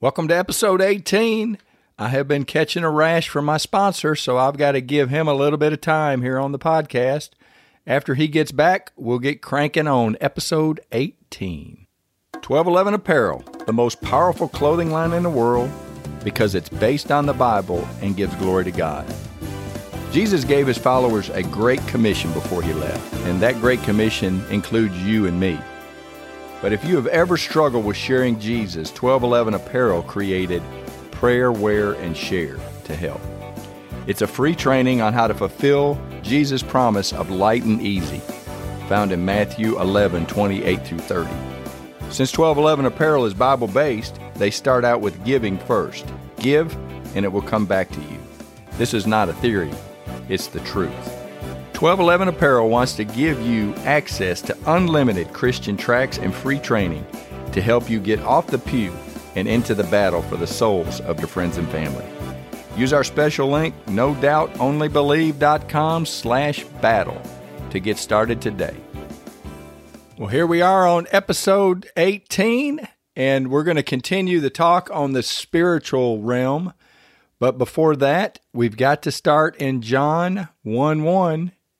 Welcome to episode 18. I have been catching a rash from my sponsor, so I've got to give him a little bit of time here on the podcast. After he gets back, we'll get cranking on episode 18. 1211 Apparel, the most powerful clothing line in the world because it's based on the Bible and gives glory to God. Jesus gave his followers a great commission before he left, and that great commission includes you and me. But if you have ever struggled with sharing Jesus, 1211 Apparel created Prayer, Wear, and Share to help. It's a free training on how to fulfill Jesus' promise of light and easy, found in Matthew 11 28 through 30. Since 1211 Apparel is Bible based, they start out with giving first. Give, and it will come back to you. This is not a theory, it's the truth. 1211 Apparel wants to give you access to unlimited Christian tracts and free training to help you get off the pew and into the battle for the souls of your friends and family. Use our special link, no doubt onlybelieve.com slash battle to get started today. Well, here we are on episode 18, and we're going to continue the talk on the spiritual realm. But before that, we've got to start in John 1 1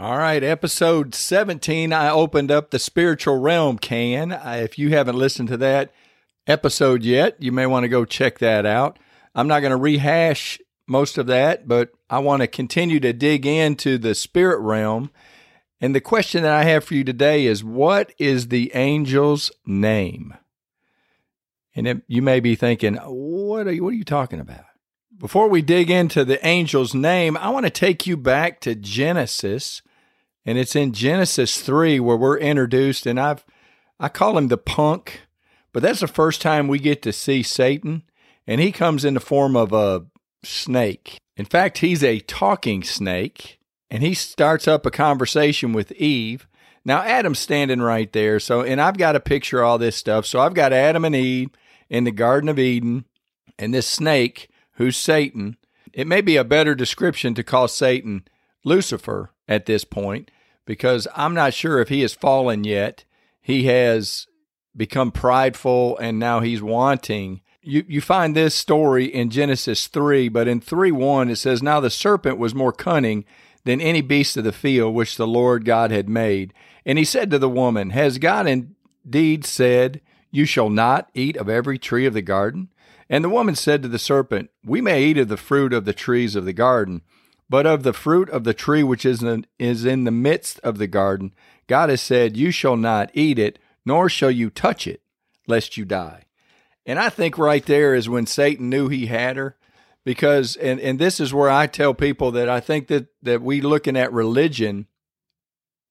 All right, episode 17. I opened up the spiritual realm can. Uh, if you haven't listened to that episode yet, you may want to go check that out. I'm not going to rehash most of that, but I want to continue to dig into the spirit realm. And the question that I have for you today is what is the angel's name? And it, you may be thinking, what are you, what are you talking about? Before we dig into the angel's name, I want to take you back to Genesis and it's in Genesis 3 where we're introduced and I've I call him the punk, but that's the first time we get to see Satan and he comes in the form of a snake. In fact, he's a talking snake and he starts up a conversation with Eve. Now Adam's standing right there. So and I've got to picture all this stuff. So I've got Adam and Eve in the garden of Eden and this snake who's Satan. It may be a better description to call Satan Lucifer at this point because I'm not sure if he has fallen yet. He has become prideful and now he's wanting. You, you find this story in Genesis 3, but in 3 1 it says, Now the serpent was more cunning than any beast of the field which the Lord God had made. And he said to the woman, Has God indeed said, You shall not eat of every tree of the garden? And the woman said to the serpent, We may eat of the fruit of the trees of the garden. But of the fruit of the tree which is in, is in the midst of the garden, God has said, You shall not eat it, nor shall you touch it, lest you die. And I think right there is when Satan knew he had her. Because and, and this is where I tell people that I think that, that we looking at religion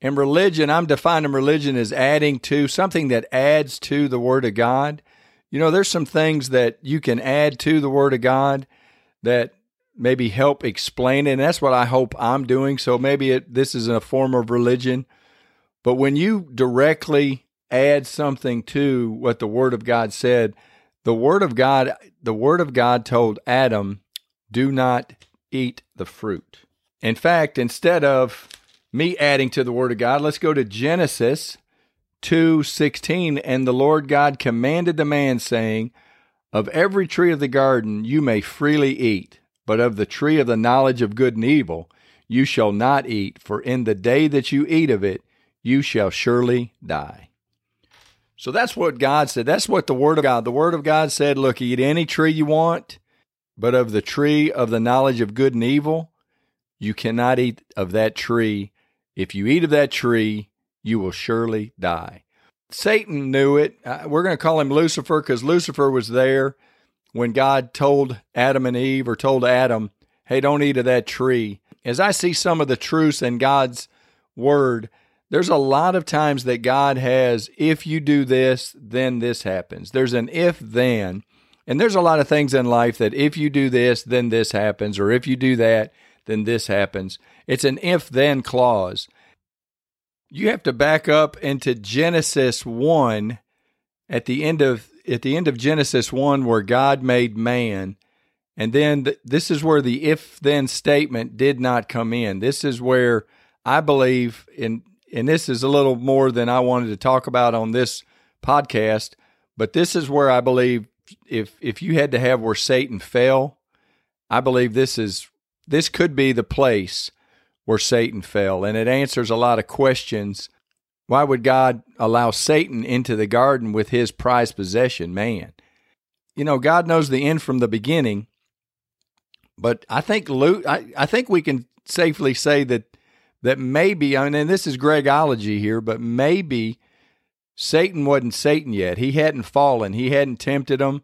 and religion, I'm defining religion as adding to something that adds to the Word of God. You know, there's some things that you can add to the Word of God that maybe help explain it. And that's what I hope I'm doing. So maybe it, this is a form of religion. But when you directly add something to what the Word of God said, the Word of God, the Word of God told Adam, do not eat the fruit. In fact, instead of me adding to the Word of God, let's go to Genesis 2 16. And the Lord God commanded the man, saying, Of every tree of the garden you may freely eat but of the tree of the knowledge of good and evil you shall not eat, for in the day that you eat of it, you shall surely die. So that's what God said. That's what the Word of God, the Word of God said, look, eat any tree you want, but of the tree of the knowledge of good and evil, you cannot eat of that tree. If you eat of that tree, you will surely die. Satan knew it. Uh, we're going to call him Lucifer because Lucifer was there when God told Adam and Eve or told Adam, hey, don't eat of that tree. As I see some of the truths in God's word, there's a lot of times that God has, if you do this, then this happens. There's an if then. And there's a lot of things in life that if you do this, then this happens, or if you do that, then this happens. It's an if then clause. You have to back up into Genesis 1 at the end of at the end of Genesis 1 where God made man. And then th- this is where the if then statement did not come in. This is where I believe in and this is a little more than I wanted to talk about on this podcast, but this is where I believe if if you had to have where Satan fell, I believe this is this could be the place where Satan fell, and it answers a lot of questions. Why would God allow Satan into the garden with his prized possession, man? You know, God knows the end from the beginning, but I think Luke, I, I think we can safely say that that maybe, I mean, and this is Gregology here, but maybe Satan wasn't Satan yet. He hadn't fallen. He hadn't tempted him.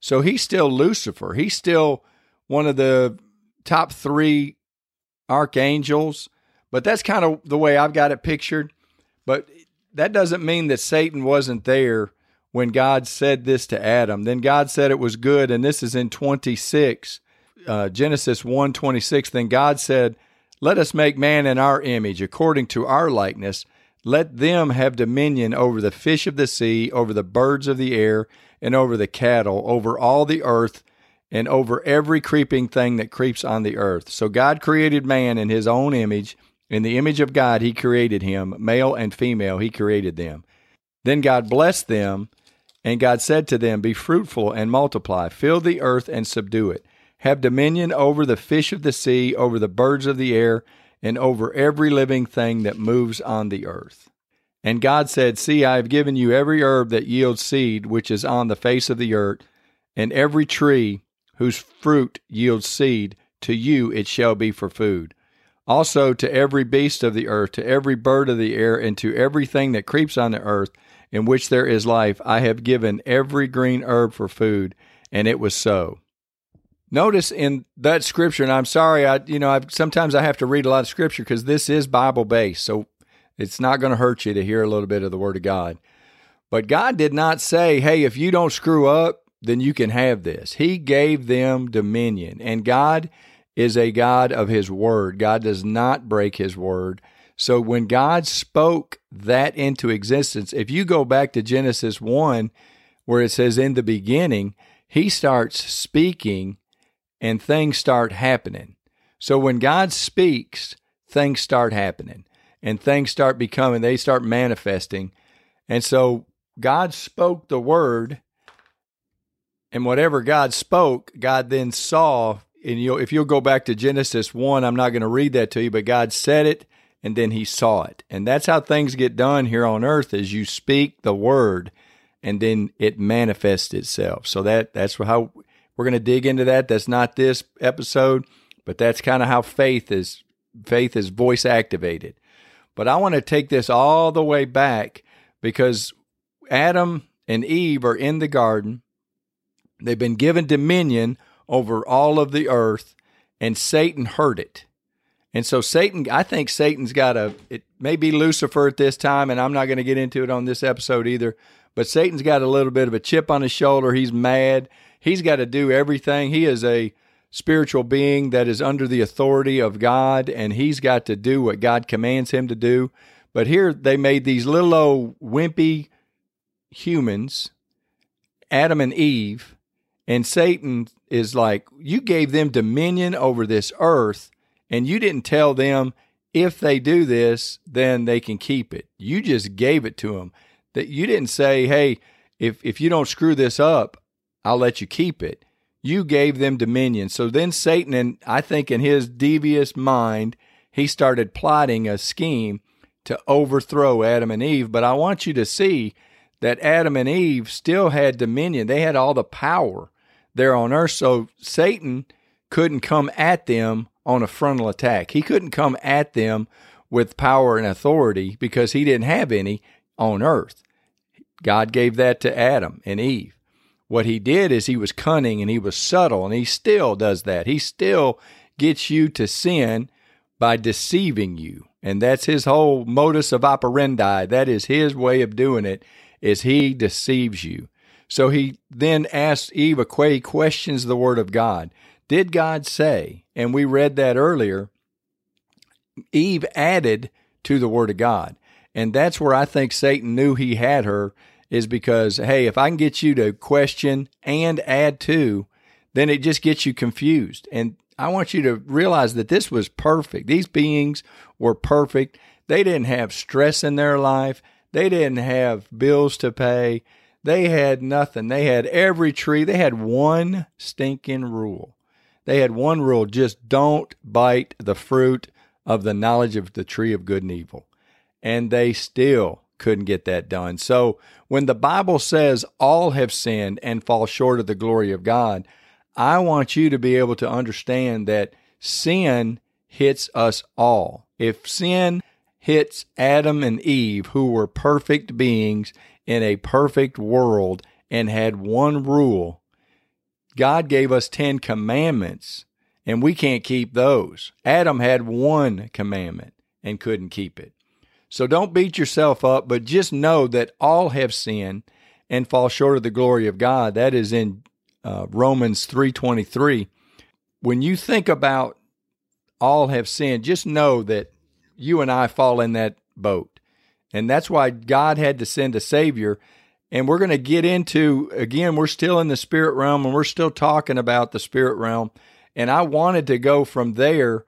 So he's still Lucifer. He's still one of the top three archangels. But that's kind of the way I've got it pictured. But that doesn't mean that Satan wasn't there when God said this to Adam. Then God said it was good, and this is in 26, uh, Genesis 1 26. Then God said, Let us make man in our image, according to our likeness let them have dominion over the fish of the sea, over the birds of the air, and over the cattle, over all the earth, and over every creeping thing that creeps on the earth. So God created man in his own image. In the image of God, he created him. Male and female, he created them. Then God blessed them, and God said to them, Be fruitful and multiply, fill the earth and subdue it. Have dominion over the fish of the sea, over the birds of the air, and over every living thing that moves on the earth. And God said, See, I have given you every herb that yields seed, which is on the face of the earth, and every tree whose fruit yields seed, to you it shall be for food. Also to every beast of the earth, to every bird of the air, and to everything that creeps on the earth, in which there is life, I have given every green herb for food. And it was so. Notice in that scripture, and I'm sorry, I you know, I've, sometimes I have to read a lot of scripture because this is Bible based, so it's not going to hurt you to hear a little bit of the Word of God. But God did not say, "Hey, if you don't screw up, then you can have this." He gave them dominion, and God is a God of His Word. God does not break His Word. So when God spoke that into existence, if you go back to Genesis 1, where it says, In the beginning, He starts speaking and things start happening. So when God speaks, things start happening and things start becoming, they start manifesting. And so God spoke the word, and whatever God spoke, God then saw. And you if you'll go back to Genesis 1, I'm not going to read that to you, but God said it and then he saw it. And that's how things get done here on earth is you speak the word and then it manifests itself. So that that's how we're going to dig into that. That's not this episode, but that's kind of how faith is faith is voice activated. But I want to take this all the way back because Adam and Eve are in the garden. They've been given dominion over all of the earth, and Satan heard it. And so Satan, I think Satan's got a, it may be Lucifer at this time, and I'm not going to get into it on this episode either, but Satan's got a little bit of a chip on his shoulder. He's mad. He's got to do everything. He is a spiritual being that is under the authority of God, and he's got to do what God commands him to do. But here they made these little old wimpy humans, Adam and Eve, and Satan is like, You gave them dominion over this earth, and you didn't tell them if they do this, then they can keep it. You just gave it to them. That you didn't say, Hey, if, if you don't screw this up, I'll let you keep it. You gave them dominion. So then Satan, and I think in his devious mind, he started plotting a scheme to overthrow Adam and Eve. But I want you to see that Adam and Eve still had dominion. They had all the power there on earth. So Satan couldn't come at them on a frontal attack. He couldn't come at them with power and authority because he didn't have any on earth. God gave that to Adam and Eve. What he did is he was cunning and he was subtle, and he still does that. He still gets you to sin by deceiving you. And that's his whole modus of operandi. That is his way of doing it is he deceives you. So he then asks Eve a question, he questions the word of God. Did God say? And we read that earlier. Eve added to the word of God. And that's where I think Satan knew he had her is because, hey, if I can get you to question and add to, then it just gets you confused. And I want you to realize that this was perfect. These beings were perfect. They didn't have stress in their life. They didn't have bills to pay. They had nothing. They had every tree. They had one stinking rule. They had one rule just don't bite the fruit of the knowledge of the tree of good and evil. And they still couldn't get that done. So when the Bible says all have sinned and fall short of the glory of God, I want you to be able to understand that sin hits us all. If sin hits Adam and Eve, who were perfect beings in a perfect world and had one rule, God gave us 10 commandments and we can't keep those. Adam had one commandment and couldn't keep it. So don't beat yourself up, but just know that all have sinned and fall short of the glory of God. That is in uh, Romans 3:23. When you think about all have sinned, just know that you and I fall in that boat. And that's why God had to send a savior. And we're going to get into again, we're still in the spirit realm and we're still talking about the spirit realm. And I wanted to go from there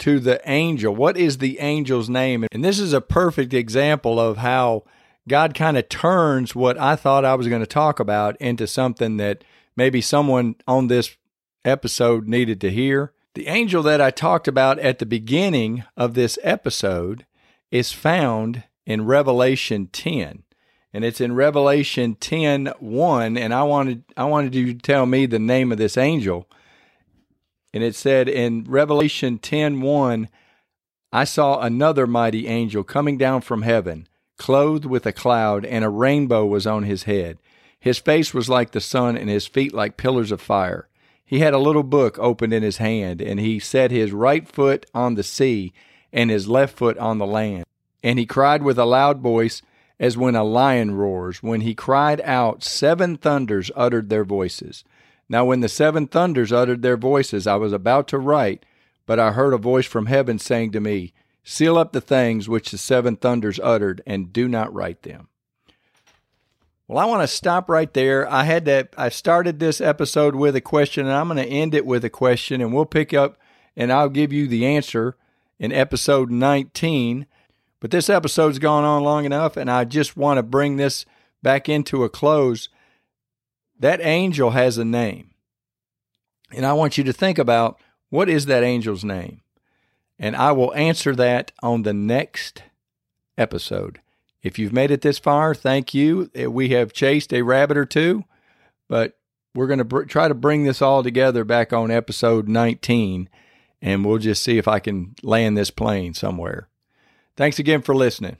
to the angel. What is the angel's name? And this is a perfect example of how God kind of turns what I thought I was going to talk about into something that maybe someone on this episode needed to hear. The angel that I talked about at the beginning of this episode is found in Revelation 10. And it's in Revelation 10 1. And I wanted I wanted you to tell me the name of this angel. And it said in Revelation 10 1, I saw another mighty angel coming down from heaven, clothed with a cloud, and a rainbow was on his head. His face was like the sun, and his feet like pillars of fire. He had a little book opened in his hand, and he set his right foot on the sea and his left foot on the land. And he cried with a loud voice, as when a lion roars. When he cried out, seven thunders uttered their voices. Now, when the seven thunders uttered their voices, I was about to write, but I heard a voice from heaven saying to me, Seal up the things which the seven thunders uttered, and do not write them. Well, I want to stop right there. I had that. I started this episode with a question, and I'm going to end it with a question, and we'll pick up and I'll give you the answer in episode 19. But this episode's gone on long enough, and I just want to bring this back into a close. That angel has a name. And I want you to think about what is that angel's name? And I will answer that on the next episode. If you've made it this far, thank you. Eh, we have chased a rabbit or two, but we're going to br- try to bring this all together back on episode 19, and we'll just see if I can land this plane somewhere. Thanks again for listening.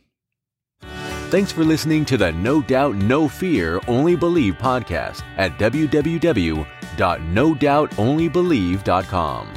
Thanks for listening to the No Doubt, No Fear, Only Believe podcast at www.nodoubtonlybelieve.com.